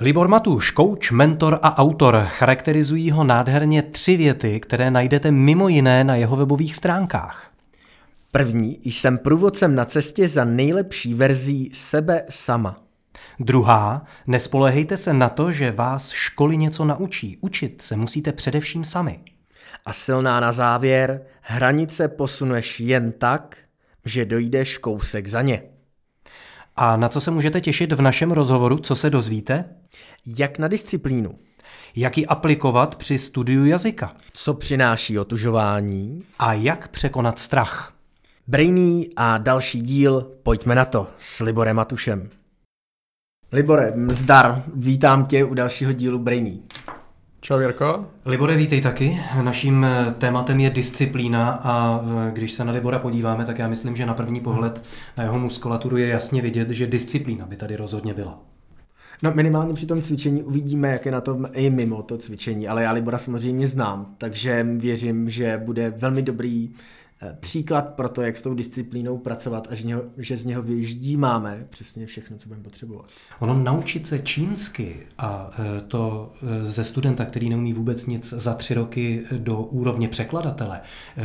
Libor Matuš, kouč, mentor a autor, charakterizují ho nádherně tři věty, které najdete mimo jiné na jeho webových stránkách. První, jsem průvodcem na cestě za nejlepší verzí sebe sama. Druhá, nespolehejte se na to, že vás školy něco naučí. Učit se musíte především sami. A silná na závěr, hranice posuneš jen tak, že dojdeš kousek za ně. A na co se můžete těšit v našem rozhovoru, co se dozvíte? Jak na disciplínu? Jak ji aplikovat při studiu jazyka? Co přináší otužování? A jak překonat strach? Brainy a další díl, pojďme na to, s Liborem Matušem. Libore, zdar, vítám tě u dalšího dílu Brainy. Čau Jirko. Libore, vítej taky. Naším eh, tématem je disciplína a eh, když se na Libora podíváme, tak já myslím, že na první pohled na jeho muskulaturu je jasně vidět, že disciplína by tady rozhodně byla. No minimálně při tom cvičení uvidíme, jak je na tom i mimo to cvičení, ale já Libora samozřejmě znám, takže věřím, že bude velmi dobrý příklad pro to, jak s tou disciplínou pracovat a že, z něho vyždí máme přesně všechno, co budeme potřebovat. Ono naučit se čínsky a eh, to eh, ze studenta, který neumí vůbec nic za tři roky do úrovně překladatele,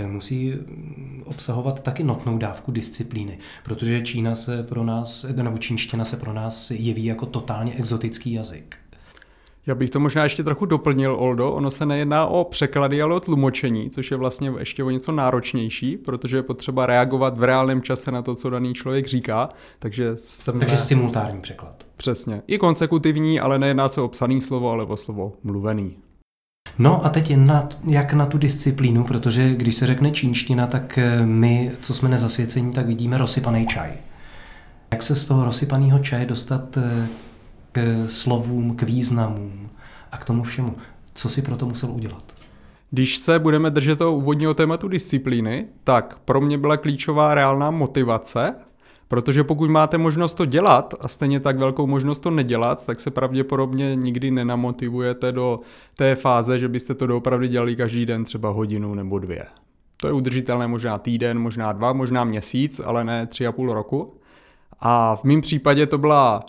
musí mm, obsahovat taky notnou dávku disciplíny, protože Čína se pro nás, nebo čínština se pro nás jeví jako totálně exotický jazyk. Já bych to možná ještě trochu doplnil, Oldo. Ono se nejedná o překlady, ale o tlumočení, což je vlastně ještě o něco náročnější, protože je potřeba reagovat v reálném čase na to, co daný člověk říká. Takže, jsem takže ne... simultánní překlad. Přesně. I konsekutivní, ale nejedná se o psaný slovo, ale o slovo mluvený. No a teď na, jak na tu disciplínu, protože když se řekne čínština, tak eh, my, co jsme nezasvěcení, tak vidíme rozsypaný čaj. Jak se z toho rozsypaného čaje dostat eh, k slovům, k významům a k tomu všemu. Co si proto musel udělat? Když se budeme držet toho úvodního tématu disciplíny, tak pro mě byla klíčová reálná motivace, protože pokud máte možnost to dělat a stejně tak velkou možnost to nedělat, tak se pravděpodobně nikdy nenamotivujete do té fáze, že byste to doopravdy dělali každý den třeba hodinu nebo dvě. To je udržitelné možná týden, možná dva, možná měsíc, ale ne tři a půl roku. A v mém případě to byla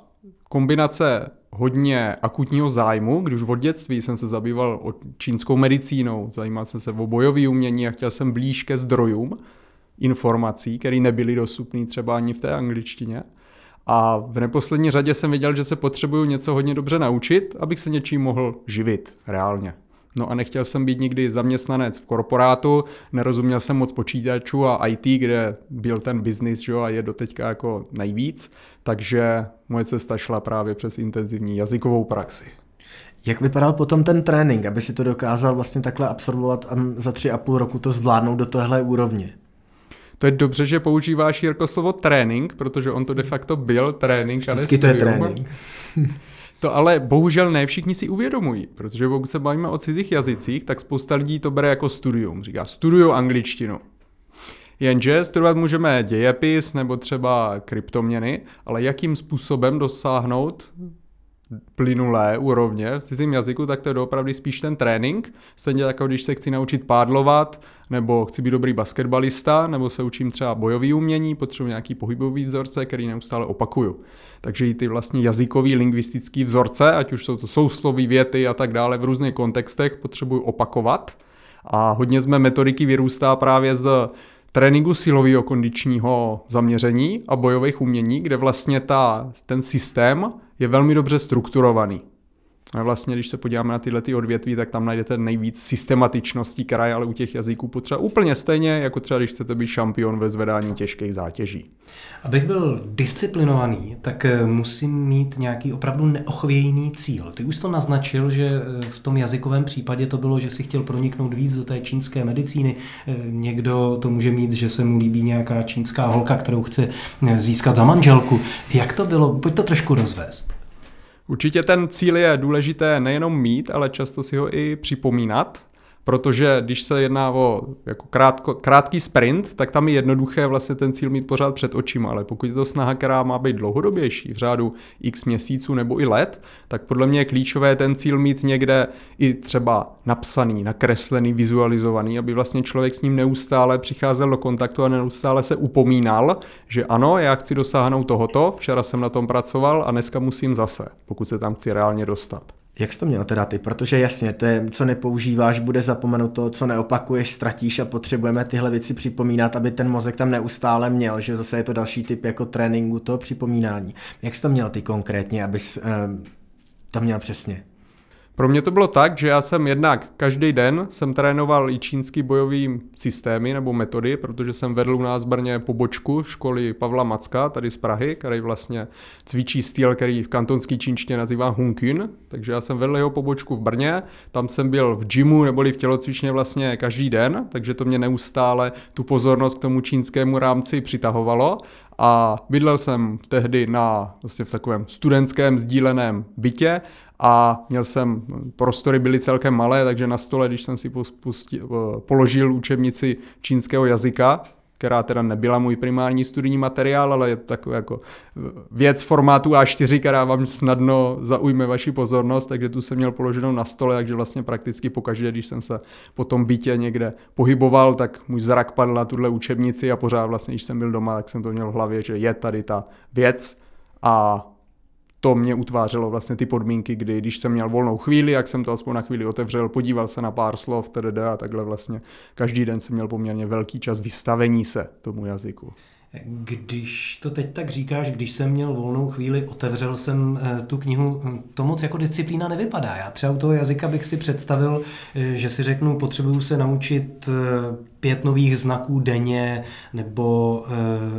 kombinace hodně akutního zájmu, když od dětství jsem se zabýval o čínskou medicínou, zajímal jsem se o bojové umění a chtěl jsem blíž ke zdrojům informací, které nebyly dostupné třeba ani v té angličtině. A v neposlední řadě jsem věděl, že se potřebuju něco hodně dobře naučit, abych se něčím mohl živit reálně. No a nechtěl jsem být nikdy zaměstnanec v korporátu, nerozuměl jsem moc počítačů a IT, kde byl ten biznis a je doteďka jako nejvíc, takže moje cesta šla právě přes intenzivní jazykovou praxi. Jak vypadal potom ten trénink, aby si to dokázal vlastně takhle absorbovat a za tři a půl roku to zvládnout do tohle úrovně? To je dobře, že používáš Jirko slovo trénink, protože on to de facto byl trénink Vždycky a ne to je trénink. To ale bohužel ne všichni si uvědomují, protože pokud se bavíme o cizích jazycích, tak spousta lidí to bere jako studium. Říká, studuju angličtinu. Jenže studovat můžeme dějepis nebo třeba kryptoměny, ale jakým způsobem dosáhnout plynulé úrovně v cizím jazyku, tak to je opravdu spíš ten trénink. Stejně jako když se chci naučit pádlovat, nebo chci být dobrý basketbalista, nebo se učím třeba bojový umění, potřebuji nějaký pohybový vzorce, který neustále opakuju. Takže i ty vlastně jazykový, lingvistický vzorce, ať už jsou to sousloví, věty a tak dále v různých kontextech, potřebuji opakovat. A hodně z mé metodiky vyrůstá právě z tréninku silového kondičního zaměření a bojových umění, kde vlastně ta, ten systém je velmi dobře strukturovaný. A vlastně, když se podíváme na tyhle ty odvětví, tak tam najdete nejvíc systematičnosti, která je ale u těch jazyků potřeba úplně stejně, jako třeba když chcete být šampion ve zvedání těžkých zátěží. Abych byl disciplinovaný, tak eh, musím mít nějaký opravdu neochvějný cíl. Ty už to naznačil, že eh, v tom jazykovém případě to bylo, že si chtěl proniknout víc do té čínské medicíny. Eh, někdo to může mít, že se mu líbí nějaká čínská holka, kterou chce získat za manželku. Jak to bylo? Pojď to trošku rozvést. Určitě ten cíl je důležité nejenom mít, ale často si ho i připomínat, protože když se jedná o jako krátko, krátký sprint, tak tam je jednoduché vlastně ten cíl mít pořád před očima, ale pokud je to snaha, která má být dlouhodobější, v řádu x měsíců nebo i let, tak podle mě je klíčové ten cíl mít někde i třeba napsaný, nakreslený, vizualizovaný, aby vlastně člověk s ním neustále přicházel do kontaktu a neustále se upomínal, že ano, já chci dosáhnout tohoto, včera jsem na tom pracoval a dneska musím zase, pokud se tam chci reálně dostat. Jak jsi to měl teda ty? Protože jasně, to je, co nepoužíváš, bude zapomenuto, co neopakuješ, ztratíš a potřebujeme tyhle věci připomínat, aby ten mozek tam neustále měl, že zase je to další typ jako tréninku toho připomínání. Jak jsi to měl ty konkrétně, abys uh, to měl přesně? Pro mě to bylo tak, že já jsem jednak každý den jsem trénoval i čínský bojový systémy nebo metody, protože jsem vedl u nás v Brně pobočku školy Pavla Macka, tady z Prahy, který vlastně cvičí styl, který v kantonský čínštině nazývá Hunkyn, takže já jsem vedl jeho pobočku v Brně, tam jsem byl v gymu neboli v tělocvičně vlastně každý den, takže to mě neustále tu pozornost k tomu čínskému rámci přitahovalo. A bydlel jsem tehdy na vlastně v takovém studentském sdíleném bytě a měl jsem, prostory byly celkem malé, takže na stole, když jsem si pustil, položil učebnici čínského jazyka, která teda nebyla můj primární studijní materiál, ale je to takový jako věc formátu A4, která vám snadno zaujme vaši pozornost, takže tu jsem měl položenou na stole, takže vlastně prakticky pokaždé, když jsem se po tom bytě někde pohyboval, tak můj zrak padl na tuhle učebnici a pořád vlastně, když jsem byl doma, tak jsem to měl v hlavě, že je tady ta věc. A to mě utvářelo vlastně ty podmínky, kdy když jsem měl volnou chvíli, jak jsem to aspoň na chvíli otevřel, podíval se na pár slov, td. a takhle vlastně každý den jsem měl poměrně velký čas vystavení se tomu jazyku. Když to teď tak říkáš, když jsem měl volnou chvíli, otevřel jsem eh, tu knihu, hm, to moc jako disciplína nevypadá. Já třeba u toho jazyka bych si představil, eh, že si řeknu, potřebuju se naučit eh, pět nových znaků denně, nebo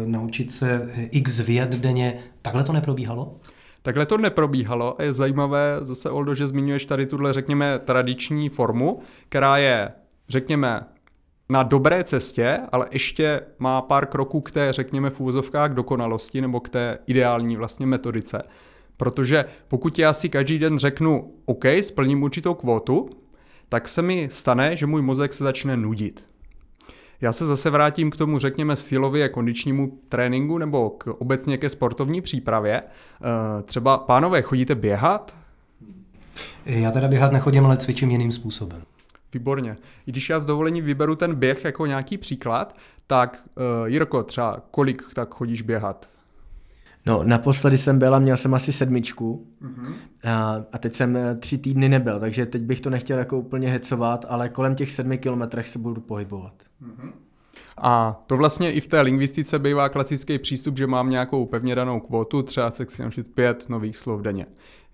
naučit se x věd denně. Takhle to neprobíhalo? Takhle to neprobíhalo a je zajímavé zase, Oldo, že zmiňuješ tady tuhle, řekněme, tradiční formu, která je, řekněme, na dobré cestě, ale ještě má pár kroků k té, řekněme, v dokonalosti nebo k té ideální vlastně metodice. Protože pokud já si každý den řeknu, OK, splním určitou kvotu, tak se mi stane, že můj mozek se začne nudit. Já se zase vrátím k tomu, řekněme, silově kondičnímu tréninku nebo k obecně ke sportovní přípravě. Eh, třeba, pánové, chodíte běhat? Já teda běhat nechodím, ale cvičím jiným způsobem. Výborně. I když já z dovolení vyberu ten běh jako nějaký příklad, tak uh, Jirko, třeba kolik tak chodíš běhat? No, naposledy jsem byl a měl jsem asi sedmičku mm-hmm. a, a teď jsem eh, tři týdny nebyl, takže teď bych to nechtěl jako úplně hecovat, ale kolem těch sedmi kilometrech se budu pohybovat. Mm-hmm. A to vlastně i v té lingvistice bývá klasický přístup, že mám nějakou pevně danou kvotu, třeba se chci naučit pět nových slov denně.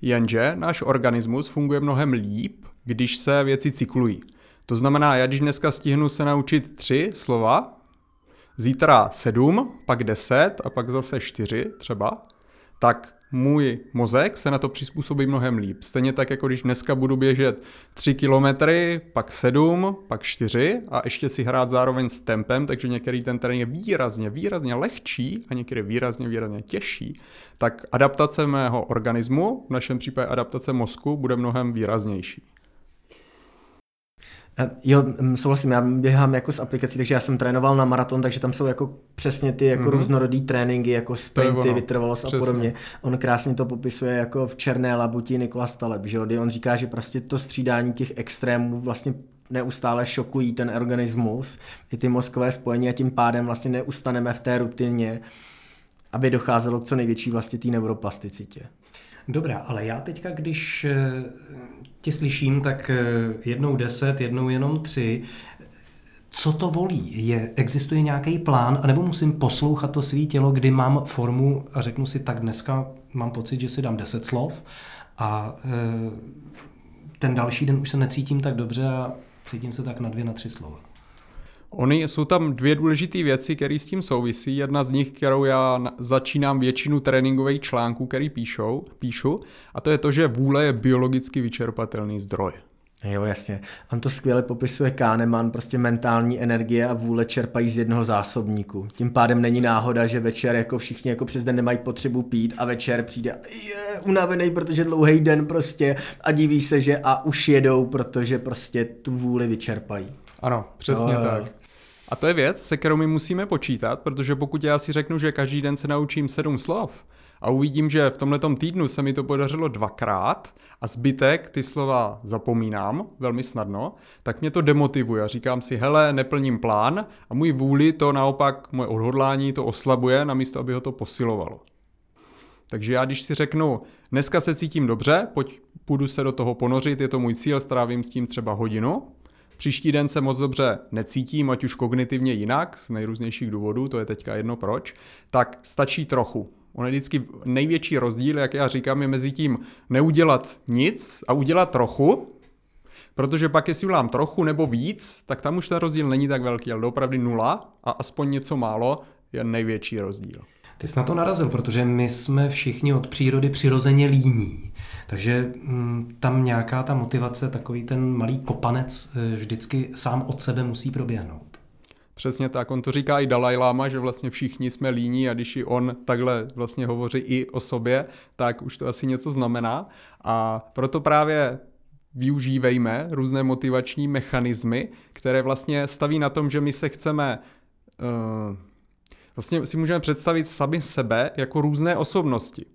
Jenže náš organismus funguje mnohem líp, když se věci cyklují. To znamená, já když dneska stihnu se naučit tři slova, zítra sedm, pak deset a pak zase čtyři třeba, tak můj mozek se na to přizpůsobí mnohem líp. Stejně tak, jako když dneska budu běžet 3 kilometry, pak 7, pak 4 a ještě si hrát zároveň s tempem, takže některý ten terén je výrazně, výrazně lehčí a některý výrazně, výrazně těžší, tak adaptace mého organismu, v našem případě adaptace mozku, bude mnohem výraznější. Jo, mm, souhlasím, já běhám jako s aplikací, takže já jsem trénoval na maraton, takže tam jsou jako přesně ty jako mm-hmm. různorodý tréninky, jako sprinty, vytrvalost a podobně. On krásně to popisuje jako v Černé labuti Nikola Staleb, že kdy on říká, že prostě to střídání těch extrémů vlastně neustále šokují ten organismus, i ty mozkové spojení a tím pádem vlastně neustaneme v té rutině, aby docházelo k co největší vlastně té neuroplasticitě. Dobrá, ale já teďka, když eh, tě slyším, tak eh, jednou deset, jednou jenom tři. Co to volí? Je, existuje nějaký plán, anebo musím poslouchat to svý tělo, kdy mám formu a řeknu si, tak dneska mám pocit, že si dám deset slov a e, ten další den už se necítím tak dobře a cítím se tak na dvě, na tři slova. Ony jsou tam dvě důležité věci, které s tím souvisí. Jedna z nich, kterou já začínám většinu tréninkových článků, který píšou, píšu, a to je to, že vůle je biologicky vyčerpatelný zdroj. Jo, jasně. On to skvěle popisuje Kahneman, prostě mentální energie a vůle čerpají z jednoho zásobníku. Tím pádem není náhoda, že večer jako všichni jako přes den nemají potřebu pít a večer přijde je unavený, protože dlouhý den prostě a diví se, že a už jedou, protože prostě tu vůli vyčerpají. Ano, přesně jo, tak. A to je věc, se kterou my musíme počítat, protože pokud já si řeknu, že každý den se naučím sedm slov, a uvidím, že v tomhle týdnu se mi to podařilo dvakrát a zbytek ty slova zapomínám velmi snadno, tak mě to demotivuje. A říkám si, hele, neplním plán a můj vůli to naopak, moje odhodlání to oslabuje, namísto aby ho to posilovalo. Takže já když si řeknu, dneska se cítím dobře, pojď, půjdu se do toho ponořit, je to můj cíl, strávím s tím třeba hodinu, Příští den se moc dobře necítím, ať už kognitivně jinak, z nejrůznějších důvodů, to je teďka jedno proč, tak stačí trochu. On je vždycky největší rozdíl, jak já říkám, je mezi tím neudělat nic a udělat trochu, protože pak jestli udělám trochu nebo víc, tak tam už ten rozdíl není tak velký, ale opravdu nula a aspoň něco málo je největší rozdíl. Ty jsi na to narazil, protože my jsme všichni od přírody přirozeně líní. Takže mm, tam nějaká ta motivace, takový ten malý kopanec eh, vždycky sám od sebe musí proběhnout. Přesně tak, on to říká i Dalai Lama, že vlastně všichni jsme líní a když i on takhle vlastně hovoří i o sobě, tak už to asi něco znamená a proto právě využívejme různé motivační mechanismy, které vlastně staví na tom, že my se chceme uh, vlastně si můžeme představit sami sebe jako různé osobnosti.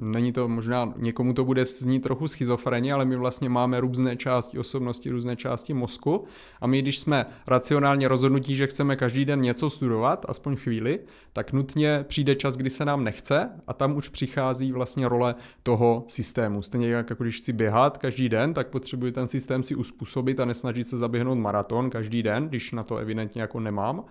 Není to možná, někomu to bude znít trochu schizofrenie, ale my vlastně máme různé části osobnosti, různé části mozku a my, když jsme racionálně rozhodnutí, že chceme každý den něco studovat, aspoň chvíli, tak nutně přijde čas, kdy se nám nechce a tam už přichází vlastně role toho systému. Stejně jako když chci běhat každý den, tak potřebuji ten systém si uspůsobit a nesnažit se zaběhnout maraton každý den, když na to evidentně jako nemám.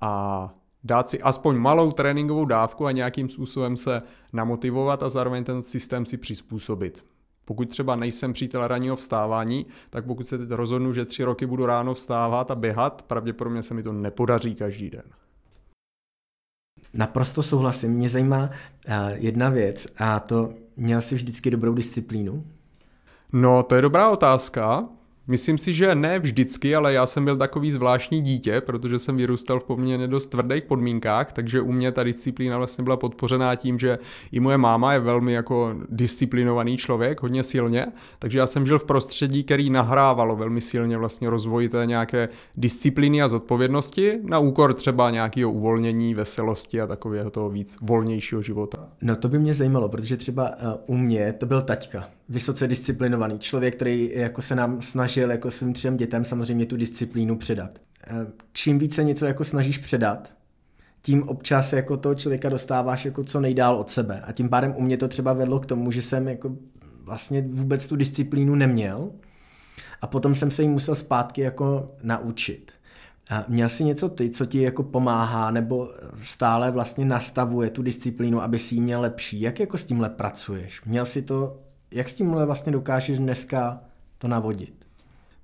A dát si aspoň malou tréninkovou dávku a nějakým způsobem se namotivovat a zároveň ten systém si přizpůsobit. Pokud třeba nejsem přítel ranního vstávání, tak pokud se teď rozhodnu, že tři roky budu ráno vstávat a běhat, pravděpodobně se mi to nepodaří každý den. Naprosto souhlasím. Mě zajímá uh, jedna věc a to měl jsi vždycky dobrou disciplínu? No, to je dobrá otázka. Myslím si, že ne vždycky, ale já jsem byl takový zvláštní dítě, protože jsem vyrůstal v poměrně dost tvrdých podmínkách, takže u mě ta disciplína vlastně byla podpořená tím, že i moje máma je velmi jako disciplinovaný člověk, hodně silně, takže já jsem žil v prostředí, který nahrávalo velmi silně vlastně rozvoji té nějaké disciplíny a zodpovědnosti na úkor třeba nějakého uvolnění, veselosti a takového toho víc volnějšího života. No to by mě zajímalo, protože třeba uh, u mě to byl taťka vysoce disciplinovaný člověk, který jako se nám snažil jako svým třem dětem samozřejmě tu disciplínu předat. Eh, čím více něco jako snažíš předat, tím občas jako toho člověka dostáváš jako co nejdál od sebe. A tím pádem u mě to třeba vedlo k tomu, že jsem jako vlastně vůbec tu disciplínu neměl a potom jsem se jí musel zpátky jako naučit. A měl jsi něco ty, co ti jako pomáhá nebo stále vlastně nastavuje tu disciplínu, aby si ji měl lepší? Jak jako s tímhle pracuješ? Měl jsi to jak s tímhle vlastně dokážeš dneska to navodit?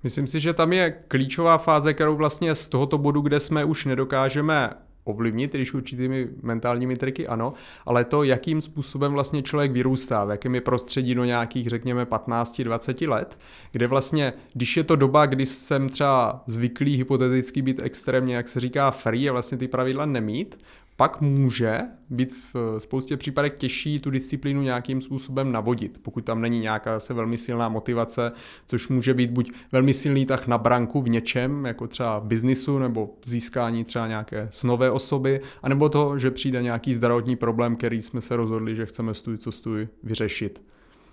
Myslím si, že tam je klíčová fáze, kterou vlastně z tohoto bodu, kde jsme už nedokážeme ovlivnit, když určitými mentálními triky ano, ale to, jakým způsobem vlastně člověk vyrůstá, v jakém je prostředí do nějakých, řekněme, 15-20 let, kde vlastně, když je to doba, kdy jsem třeba zvyklý hypoteticky být extrémně, jak se říká, free a vlastně ty pravidla nemít, pak může být v spoustě případech těžší tu disciplínu nějakým způsobem navodit, pokud tam není nějaká se velmi silná motivace, což může být buď velmi silný tah na branku v něčem, jako třeba v biznisu, nebo získání třeba nějaké snové osoby, anebo to, že přijde nějaký zdravotní problém, který jsme se rozhodli, že chceme stůj co stůj vyřešit.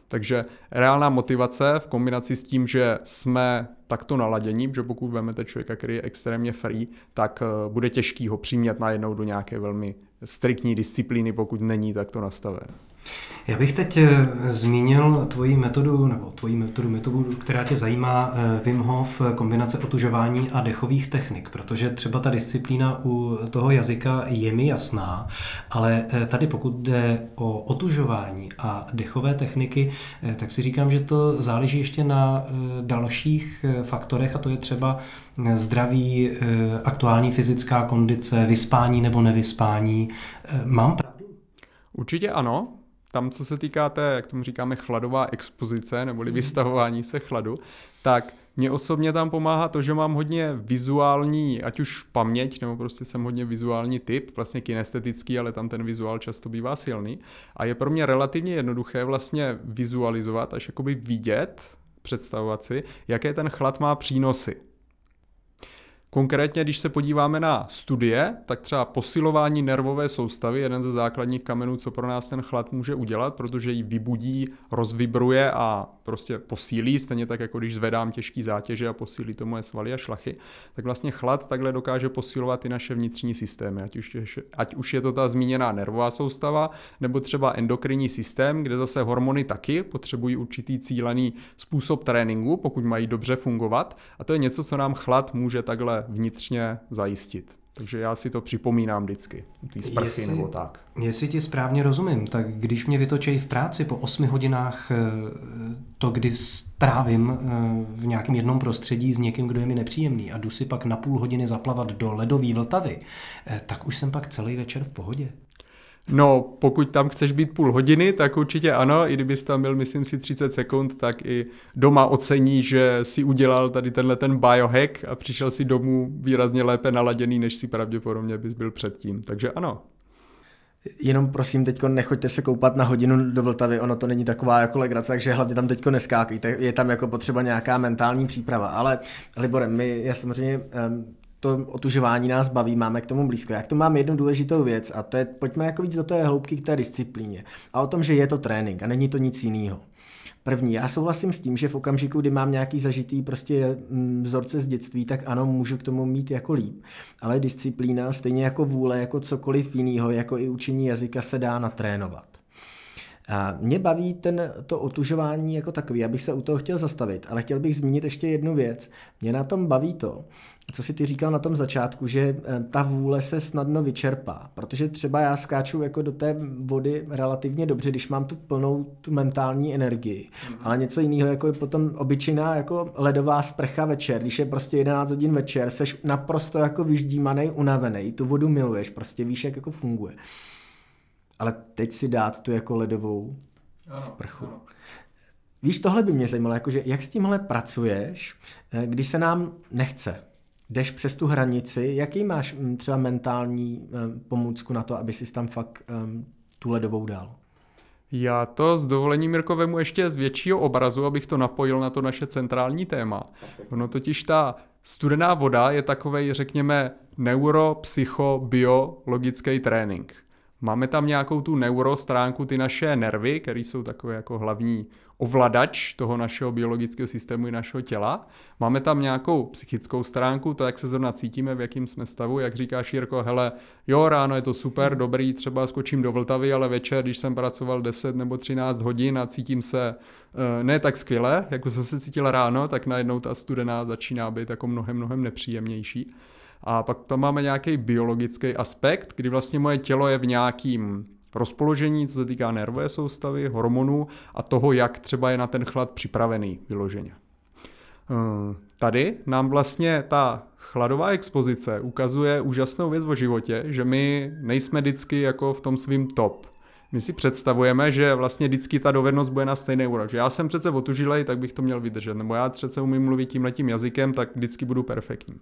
Takže reálná motivace v kombinaci s tím, že jsme takto naladění, že pokud vezmete člověka, který je extrémně free, tak eh, bude těžký ho přimět najednou do nějaké velmi striktní disciplíny, pokud není takto nastaven. Já bych teď eh, zmínil tvoji metodu, nebo tvoji metodu, metodu, která tě zajímá, eh, Wim Hof, kombinace otužování a dechových technik, protože třeba ta disciplína u toho jazyka je mi jasná, ale eh, tady pokud jde o otužování a dechové techniky, tak si říkám, že to záleží ještě na dalších faktorech a to je třeba zdraví, aktuální fyzická kondice, vyspání nebo nevyspání. Mám pravdu? Určitě ano tam, co se týká té, jak tomu říkáme, chladová expozice, neboli vystavování se chladu, tak Mně osobně tam pomáhá to, že mám hodně vizuální, ať už paměť, nebo prostě jsem hodně vizuální typ, vlastně kinestetický, ale tam ten vizuál často bývá silný. A je pro mě relativně jednoduché vlastně vizualizovat, až jakoby vidět, představovat si, jaké ten chlad má přínosy. Konkrétně, když se podíváme na studie, tak třeba posilování nervové soustavy, jeden ze základních kamenů, co pro nás ten chlad může udělat, protože ji vybudí, rozvibruje a prostě posílí, stejně tak jako když zvedám těžký zátěže a posílí to moje svaly a šlachy, tak vlastně chlad takhle dokáže posilovat i naše vnitřní systémy, ať už, ať už je to ta zmíněná nervová soustava, nebo třeba endokrinní systém, kde zase hormony taky potřebují určitý cílený způsob tréninku, pokud mají dobře fungovat. A to je něco, co nám chlad může takhle vnitřně zajistit. Takže já si to připomínám vždycky, ty sprchy jestli, nebo tak. Jestli ti správně rozumím, tak když mě vytočejí v práci po 8 hodinách eh, to, kdy strávím eh, v nějakém jednom prostředí s někým, kdo je mi nepříjemný a jdu si pak na půl hodiny zaplavat do ledové Vltavy, eh, tak už jsem pak celý večer v pohodě. No, pokud tam chceš být půl hodiny, tak určitě ano, i kdybys tam byl, myslím si, 30 sekund, tak i doma ocení, že si udělal tady tenhle ten biohack a přišel si domů výrazně lépe naladěný, než si pravděpodobně bys byl předtím. Takže ano, Jenom prosím, teďko nechoďte se koupat na hodinu do Vltavy, ono to není taková jako legrace, takže hlavně tam teďko neskákejte, je tam jako potřeba nějaká mentální příprava, ale Libore, my já samozřejmě to otužování nás baví, máme k tomu blízko. Já k tomu mám jednu důležitou věc a to je, pojďme jako víc do té hloubky k té disciplíně a o tom, že je to trénink a není to nic jiného. První, já souhlasím s tím, že v okamžiku, kdy mám nějaký zažitý prostě mm, vzorce z dětství, tak ano, můžu k tomu mít jako líp. Ale disciplína, stejně jako vůle, jako cokoliv jiného, jako i učení jazyka se dá natrénovat. A mě baví ten, to otužování jako takový, abych se u toho chtěl zastavit, ale chtěl bych zmínit ještě jednu věc. Mě na tom baví to, co si ty říkal na tom začátku, že eh, ta vůle se snadno vyčerpá, protože třeba já skáču jako do té vody relativně dobře, když mám tu plnou tu mentální energii, mm-hmm. ale něco jiného jako je potom obyčejná jako ledová sprcha večer, když je prostě 11 hodin večer, seš naprosto jako vyždímaný, unavený, tu vodu miluješ, prostě víš, jak jako funguje. Ale teď si dát tu jako ledovou ano, sprchu. Ano. Víš, tohle by mě zajímalo, jakože jak s tímhle pracuješ, eh, když se nám nechce, jdeš přes tu hranici, jaký máš mm, třeba mentální eh, pomůcku na to, aby si tam fakt um, tu ledovou dal? Já to s dovolením Mirko vemu ještě z většího obrazu, abych to napojil na to naše centrální téma. Ono totiž ta studená voda je takovej, řekněme, neuropsychobiologický trénink. Máme tam nějakou tu neurostránku, ty naše nervy, které jsou takové jako hlavní ovladač toho našeho biologického systému i našeho těla. Máme tam nějakou psychickou stránku, to, jak se zrovna cítíme, v jakém jsme stavu, jak říká Šírko, hele, jo, ráno je to super, dobrý, třeba skočím do Vltavy, ale večer, když jsem pracoval 10 nebo 13 hodin a cítím se uh, ne tak skvěle, jako jsem se cítil ráno, tak najednou ta studená začíná být jako mnohem, mnohem nepříjemnější. A pak tam máme nějaký biologický aspekt, kdy vlastně moje tělo je v nějakým rozpoložení, co se týká nervové soustavy, hormonů a toho, jak třeba je na ten chlad připravený vyloženě. Eh, tady nám vlastně ta chladová expozice ukazuje úžasnou věc o životě, že my nejsme vždycky jako v tom svým top. My si představujeme, že vlastně vždycky ta dovednost bude na stejné úrovni. Já jsem přece otužilej, tak bych to měl vydržet. Nebo já přece umím mluvit tímhletím jazykem, tak vždycky budu perfektní.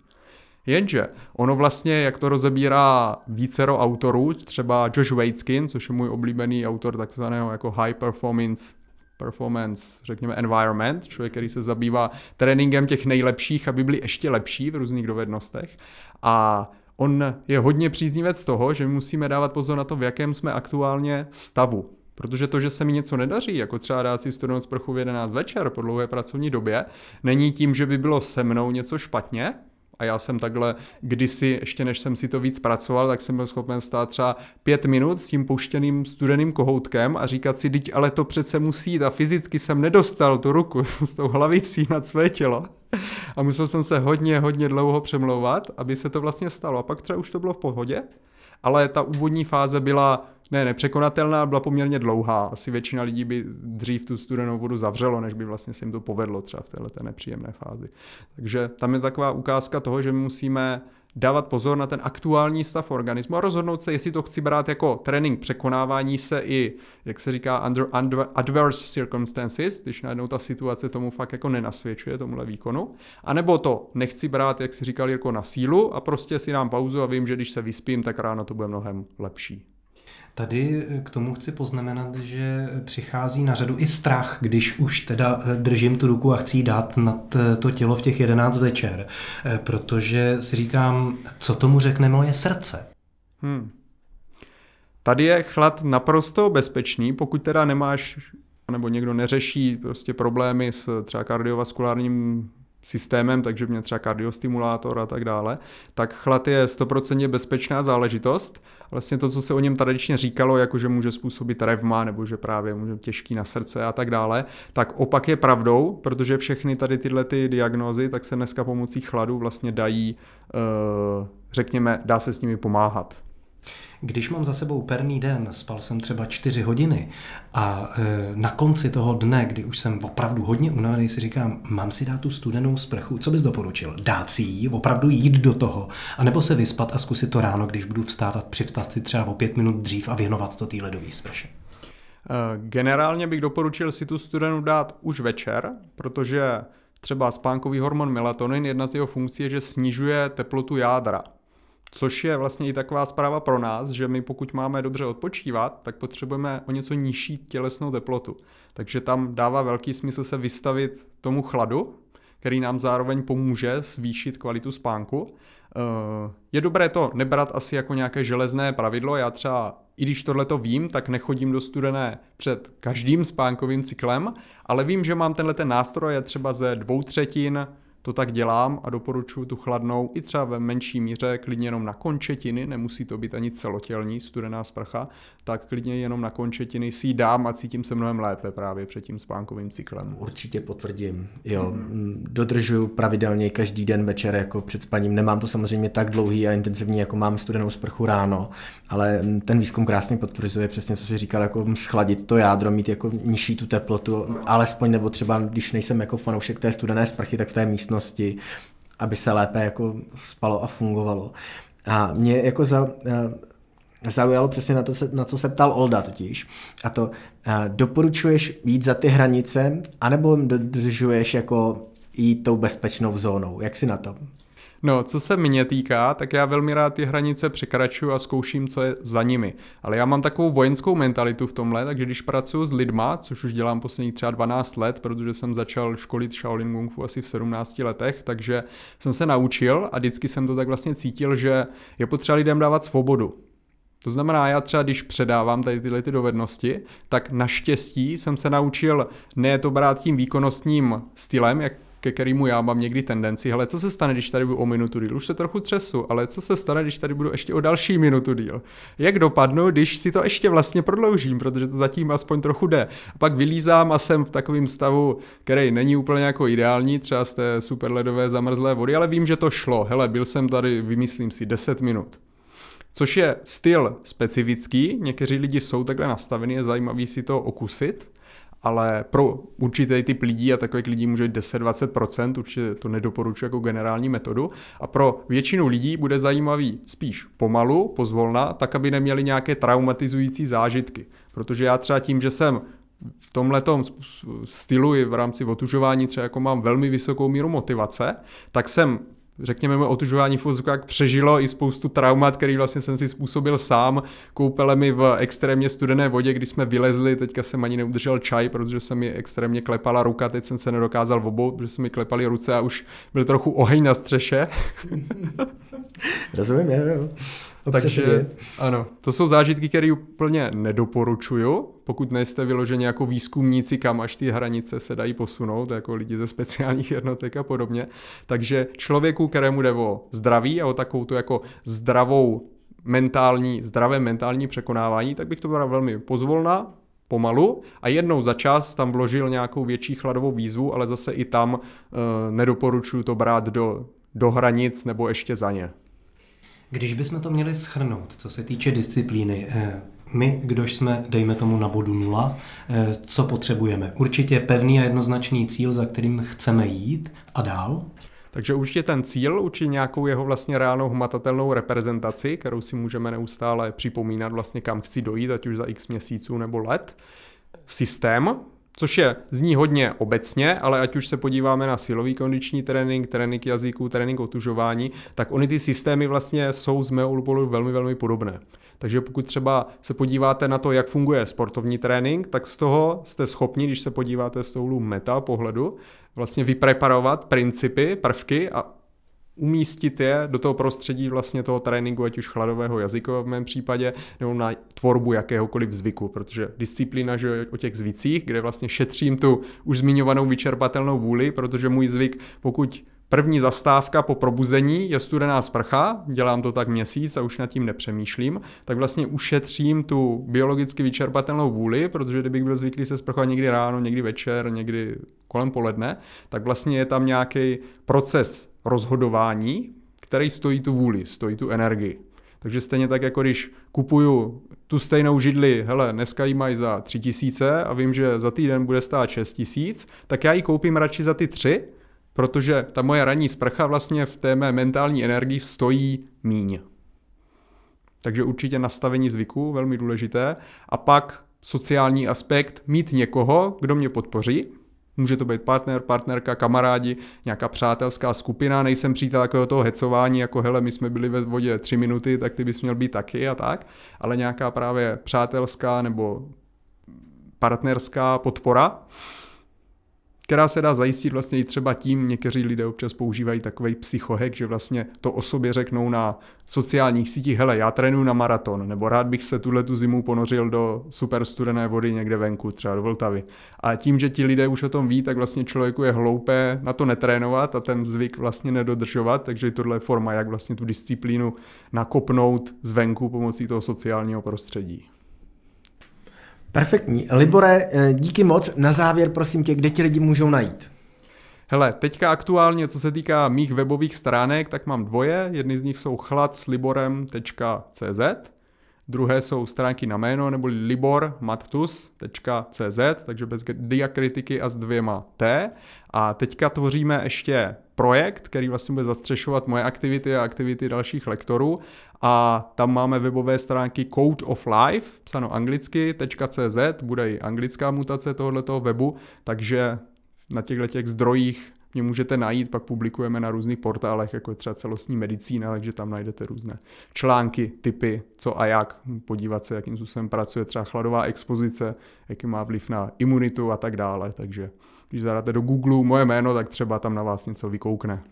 Jenže ono vlastně, jak to rozebírá vícero autorů, třeba Josh Waitzkin, což je můj oblíbený autor takzvaného jako high performance performance, řekněme environment, člověk, který se zabývá tréninkem těch nejlepších, aby byli ještě lepší v různých dovednostech. A on je hodně příznivec toho, že musíme dávat pozor na to, v jakém jsme aktuálně stavu. Protože to, že se mi něco nedaří, jako třeba dát si studenou sprchu v 11 večer po dlouhé pracovní době, není tím, že by bylo se mnou něco špatně, a já jsem takhle kdysi, ještě než jsem si to víc pracoval, tak jsem byl schopen stát třeba pět minut s tím puštěným studeným kohoutkem a říkat si, teď ale to přece musí jít a fyzicky jsem nedostal tu ruku s tou hlavicí nad své tělo. A musel jsem se hodně, hodně dlouho přemlouvat, aby se to vlastně stalo. A pak třeba už to bylo v pohodě, ale ta úvodní fáze byla ne nepřekonatelná, byla poměrně dlouhá. Asi většina lidí by dřív tu studenou vodu zavřelo, než by vlastně se jim to povedlo třeba v této nepříjemné fázi. Takže tam je taková ukázka toho, že my musíme dávat pozor na ten aktuální stav organismu a rozhodnout se, jestli to chci brát jako trénink překonávání se i, jak se říká, under, under adverse circumstances, když najednou ta situace tomu fakt jako nenasvědčuje, tomuhle výkonu, anebo to nechci brát, jak si říkal, jako na sílu a prostě si dám pauzu a vím, že když se vyspím, tak ráno to bude mnohem lepší. Tady k tomu chci poznamenat, že přichází na řadu i strach, když už teda držím tu ruku a chci dát nad to tělo v těch 11 večer, protože si říkám, co tomu řekne moje srdce. Hmm. Tady je chlad naprosto bezpečný, pokud teda nemáš nebo někdo neřeší prostě problémy s třeba kardiovaskulárním systémem, takže mě třeba kardiostimulátor a tak dále, tak chlad je stoprocentně bezpečná záležitost. Vlastně to, co se o něm tradičně říkalo, jako že může způsobit revma nebo že právě může těžký na srdce a tak dále, tak opak je pravdou, protože všechny tady tyhle ty diagnózy, tak se dneska pomocí chladu vlastně dají, eh, řekněme, dá se s nimi pomáhat. Když mám za sebou perný den, spal jsem třeba čtyři hodiny a e, na konci toho dne, kdy už jsem opravdu hodně unavený, si říkám, mám si dát tu studenou sprchu, co bys doporučil? Dát si ji, opravdu jít do toho, anebo se vyspat a zkusit to ráno, když budu vstávat při vstavci třeba o pět minut dřív a věnovat to té ledové sprše? E, generálně bych doporučil si tu studenou dát už večer, protože třeba spánkový hormon melatonin, jedna z jeho funkcí je, že snižuje teplotu jádra. Což je vlastně i taková zpráva pro nás, že my pokud máme dobře odpočívat, tak potřebujeme o něco nižší tělesnou teplotu. Takže tam dává velký smysl se vystavit tomu chladu, který nám zároveň pomůže zvýšit kvalitu spánku. Eh, je dobré to nebrat asi jako nějaké železné pravidlo. Já třeba, i když tohle to vím, tak nechodím do studené před každým spánkovým cyklem, ale vím, že mám tenhle ten nástroj třeba ze dvou třetin to tak dělám a doporučuji tu chladnou i třeba ve menší míře, klidně jenom na končetiny, nemusí to být ani celotělní studená sprcha, tak klidně jenom na končetiny si ji dám a cítím se mnohem lépe právě před tím spánkovým cyklem. Určitě potvrdím. Jo, dodržuju pravidelně každý den večer jako před spaním. Nemám to samozřejmě tak dlouhý a intenzivní, jako mám studenou sprchu ráno, ale ten výzkum krásně potvrzuje přesně, co si říkal, jako schladit to jádro, mít jako nižší tu teplotu, alespoň nebo třeba, když nejsem jako fanoušek té studené sprchy, tak v té místnosti, aby se lépe jako spalo a fungovalo. A mě jako za, zaujalo přesně na, to, na co se ptal Olda totiž. A to, doporučuješ jít za ty hranice, anebo dodržuješ jako jít tou bezpečnou zónou? Jak si na to? No, co se mě týká, tak já velmi rád ty hranice překračuju a zkouším, co je za nimi. Ale já mám takovou vojenskou mentalitu v tomhle, takže když pracuji s lidma, což už dělám posledních třeba 12 let, protože jsem začal školit Shaolin Kung Fu asi v 17 letech, takže jsem se naučil a vždycky jsem to tak vlastně cítil, že je potřeba lidem dávat svobodu. To znamená, já třeba když předávám tady tyhle ty dovednosti, tak naštěstí jsem se naučil ne to brát tím výkonnostním stylem, jak ke kterému já mám někdy tendenci, hele, co se stane, když tady budu o minutu díl? Už se trochu třesu, ale co se stane, když tady budu ještě o další minutu díl? Jak dopadnu, když si to ještě vlastně prodloužím, protože to zatím aspoň trochu jde. A pak vylízám a jsem v takovém stavu, který není úplně jako ideální, třeba z té super ledové zamrzlé vody, ale vím, že to šlo. Hele, byl jsem tady, vymyslím si, 10 minut což je styl specifický. Někteří lidi jsou takhle nastavení, je zajímavý si to okusit, ale pro určitý typ lidí a takových lidí může 10-20%, určitě to nedoporučuji jako generální metodu. A pro většinu lidí bude zajímavý spíš pomalu, pozvolna, tak aby neměli nějaké traumatizující zážitky. Protože já třeba tím, že jsem v tomhle stylu i v rámci otužování třeba jako mám velmi vysokou míru motivace, tak jsem řekněme, moje otužování v jak přežilo i spoustu traumat, který vlastně jsem si způsobil sám koupelemi v extrémně studené vodě, když jsme vylezli, teďka jsem ani neudržel čaj, protože se mi extrémně klepala ruka, teď jsem se nedokázal obout, protože se mi klepaly ruce a už byl trochu oheň na střeše. Rozumím, jo, jo. Takže ano, to jsou zážitky, které úplně nedoporučuju, pokud nejste vyloženi jako výzkumníci, kam až ty hranice se dají posunout, jako lidi ze speciálních jednotek a podobně. Takže člověku, kterému jde o zdraví a o takovou tu jako zdravou mentální, zdravé mentální překonávání, tak bych to bral velmi pozvolna, pomalu a jednou za čas tam vložil nějakou větší chladovou výzvu, ale zase i tam e, nedoporučuju to brát do, do hranic nebo ještě za ně. Když bychom to měli schrnout, co se týče disciplíny, eh, my, kdož jsme, dejme tomu na bodu nula, eh, co potřebujeme? Určitě pevný a jednoznačný cíl, za kterým chceme jít a dál? Takže určitě ten cíl, určitě nějakou jeho vlastně reálnou hmatatelnou reprezentaci, kterou si můžeme neustále připomínat vlastně kam chci dojít, ať už za x měsíců nebo let. Systém, což je, zní hodně obecně, ale ať už se podíváme na silový kondiční trénink, trénink jazyků, trénink otužování, tak oni ty systémy vlastně jsou z mého úhlu velmi, velmi podobné. Takže pokud třeba se podíváte na to, jak funguje sportovní trénink, tak z toho jste schopni, když se podíváte z toho meta pohledu, vlastně vypreparovat principy, prvky a umístit je do toho prostředí vlastně toho tréninku, ať už chladového jazyka v mém případě, nebo na tvorbu jakéhokoliv zvyku, protože disciplína že o těch zvicích, kde vlastně šetřím tu už zmiňovanou vyčerpatelnou vůli, protože můj zvyk, pokud První zastávka po probuzení je studená sprcha, dělám to tak měsíc a už nad tím nepřemýšlím, tak vlastně ušetřím tu biologicky vyčerpatelnou vůli, protože kdybych byl zvyklý se sprchovat někdy ráno, někdy večer, někdy kolem poledne, tak vlastně je tam nějaký proces rozhodování, který stojí tu vůli, stojí tu energii. Takže stejně tak, jako když kupuju tu stejnou židli, hele, dneska ji mají za tři tisíce a vím, že za týden bude stát šest tisíc, tak já ji koupím radši za ty tři, protože ta moje ranní sprcha vlastně v té mé mentální energii stojí míň. Takže určitě nastavení zvyku, velmi důležité. A pak sociální aspekt, mít někoho, kdo mě podpoří, Může to být partner, partnerka, kamarádi, nějaká přátelská skupina, nejsem přítel takového toho hecování, jako hele, my jsme byli ve vodě tři minuty, tak ty bys měl být taky a tak, ale nějaká právě přátelská nebo partnerská podpora, která se dá zajistit vlastně i třeba tím, někteří lidé občas používají takový psychohek, že vlastně to o sobě řeknou na sociálních sítích, hele, já trénuji na maraton, nebo rád bych se tuhle tu zimu ponořil do super studené vody někde venku, třeba do Vltavy. A tím, že ti lidé už o tom ví, tak vlastně člověku je hloupé na to netrénovat a ten zvyk vlastně nedodržovat, takže tohle je forma, jak vlastně tu disciplínu nakopnout zvenku pomocí toho sociálního prostředí. Perfektní. Libore, eh, díky moc. Na závěr, prosím tě, kde ti lidi můžou najít? Hele, teďka aktuálně, co se týká mých webových stránek, tak mám dvoje. Jedny z nich jsou chladsliborem.cz, druhé jsou stránky na jméno, nebo libormattus.cz, takže bez diakritiky a s dvěma T. A teďka tvoříme ještě projekt, který vlastně bude zastřešovat moje aktivity a aktivity dalších lektorů. A tam máme webové stránky Code of Life, psáno anglicky, .cz, bude i anglická mutace tohoto webu, takže na těchto těch zdrojích mě můžete najít, pak publikujeme na různých portálech, jako je třeba celostní medicína, takže tam najdete různé články, typy, co a jak, podívat se, jakým způsobem pracuje třeba chladová expozice, jaký má vliv na imunitu a tak dále, takže když zadáte do Google moje jméno, tak třeba tam na vás něco vykoukne.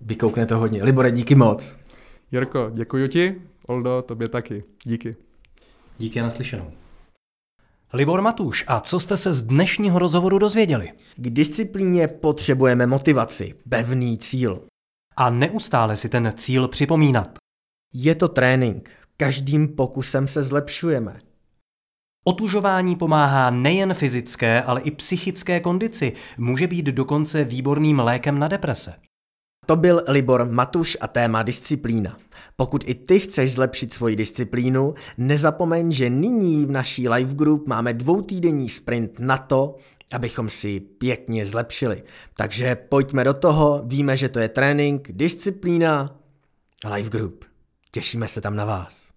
Vykoukne to hodně. Libore, díky moc. Jirko, děkuji ti. Oldo, tobě taky. Díky. Díky a naslyšenou. Libor Matuš, a co jste se z dnešního rozhovoru dozvěděli? K disciplíně potřebujeme motivaci, pevný cíl. A neustále si ten cíl připomínat. Je to trénink. Každým pokusem se zlepšujeme. Otužování pomáhá nejen fyzické, ale i psychické kondici. Může být dokonce výborným lékem na deprese. To byl Libor Matuš a téma disciplína. Pokud i ty chceš zlepšit svoji disciplínu, nezapomeň, že nyní v naší live group máme dvoutýdenní sprint na to, abychom si pěkně zlepšili. Takže pojďme do toho, víme, že to je trénink, disciplína, live group. Těšíme se tam na vás.